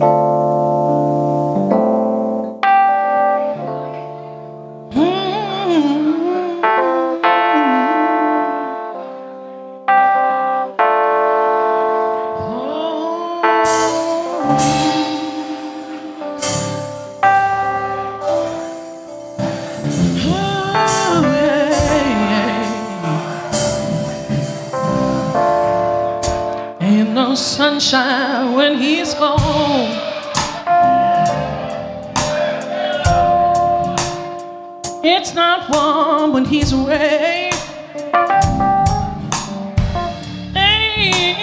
you sunshine when he's gone. It's not warm when he's away. Ain't,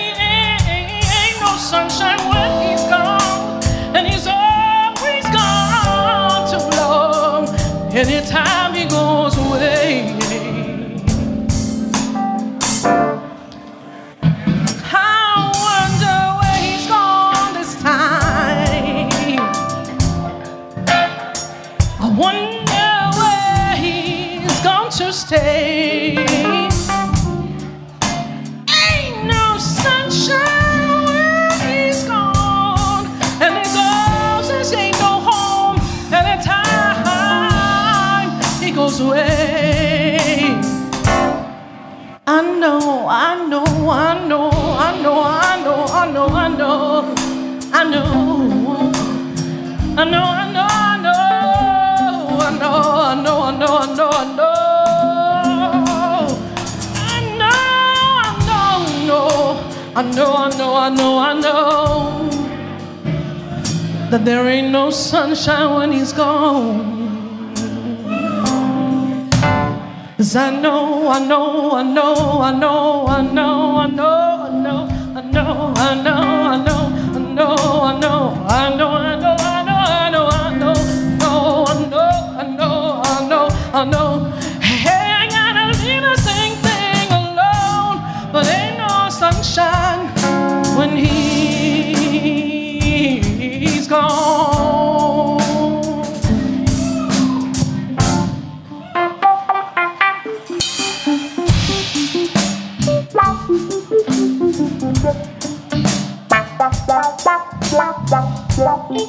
ain't, no sunshine when he's gone, and he's always gone too long. Anytime he goes away. Wonder where to stay. Ain't no sunshine he's gone, and his houses ain't no home. Anytime he goes away. I know, I know, I know, I know, I know, I know, I know, I know, I know, I know, I know, I know, I know, I know, that there ain't no sunshine when he's gone. Cause I know, I know, I know, I know, I know, I know, I know, I know, I know, I know, I know, I know, I know, I know, I know, I know, I know, no, I know, I know, I know, I know.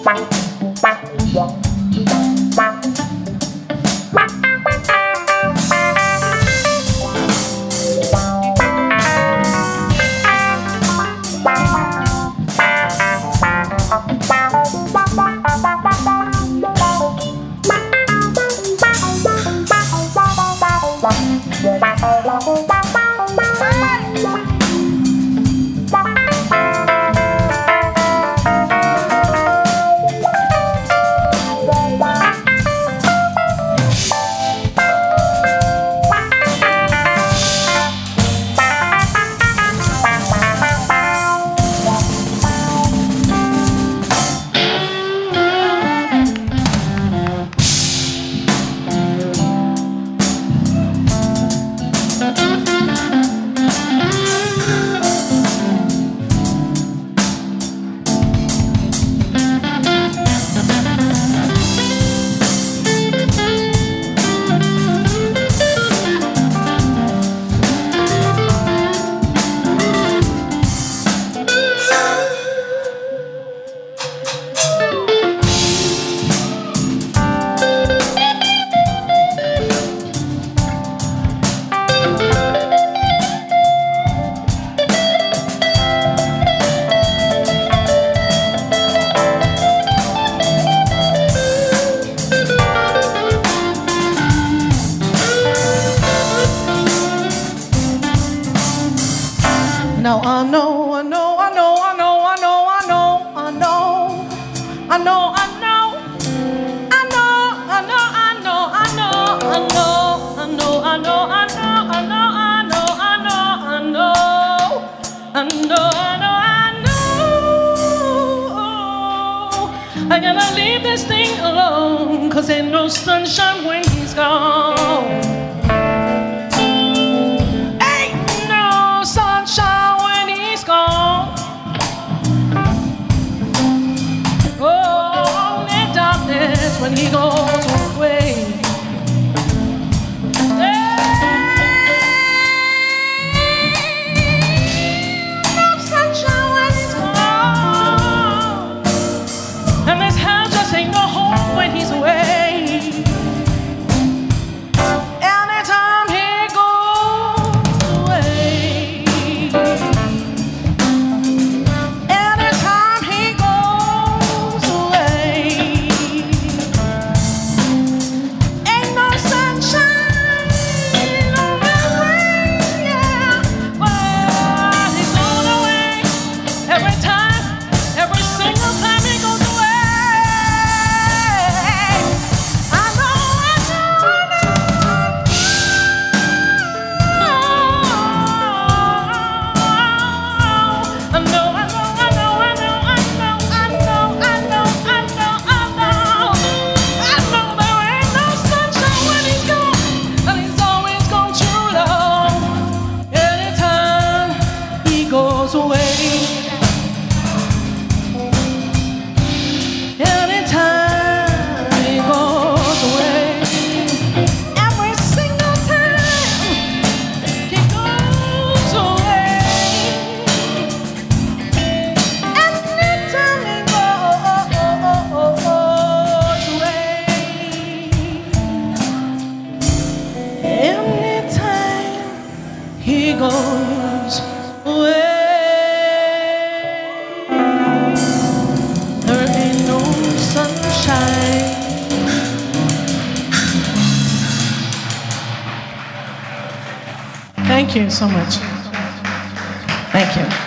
Bye. I know, I know, I know. I gotta leave this thing alone, cause ain't no sunshine when he's gone. Goes away. There ain't no sunshine. Thank you so much. Thank you.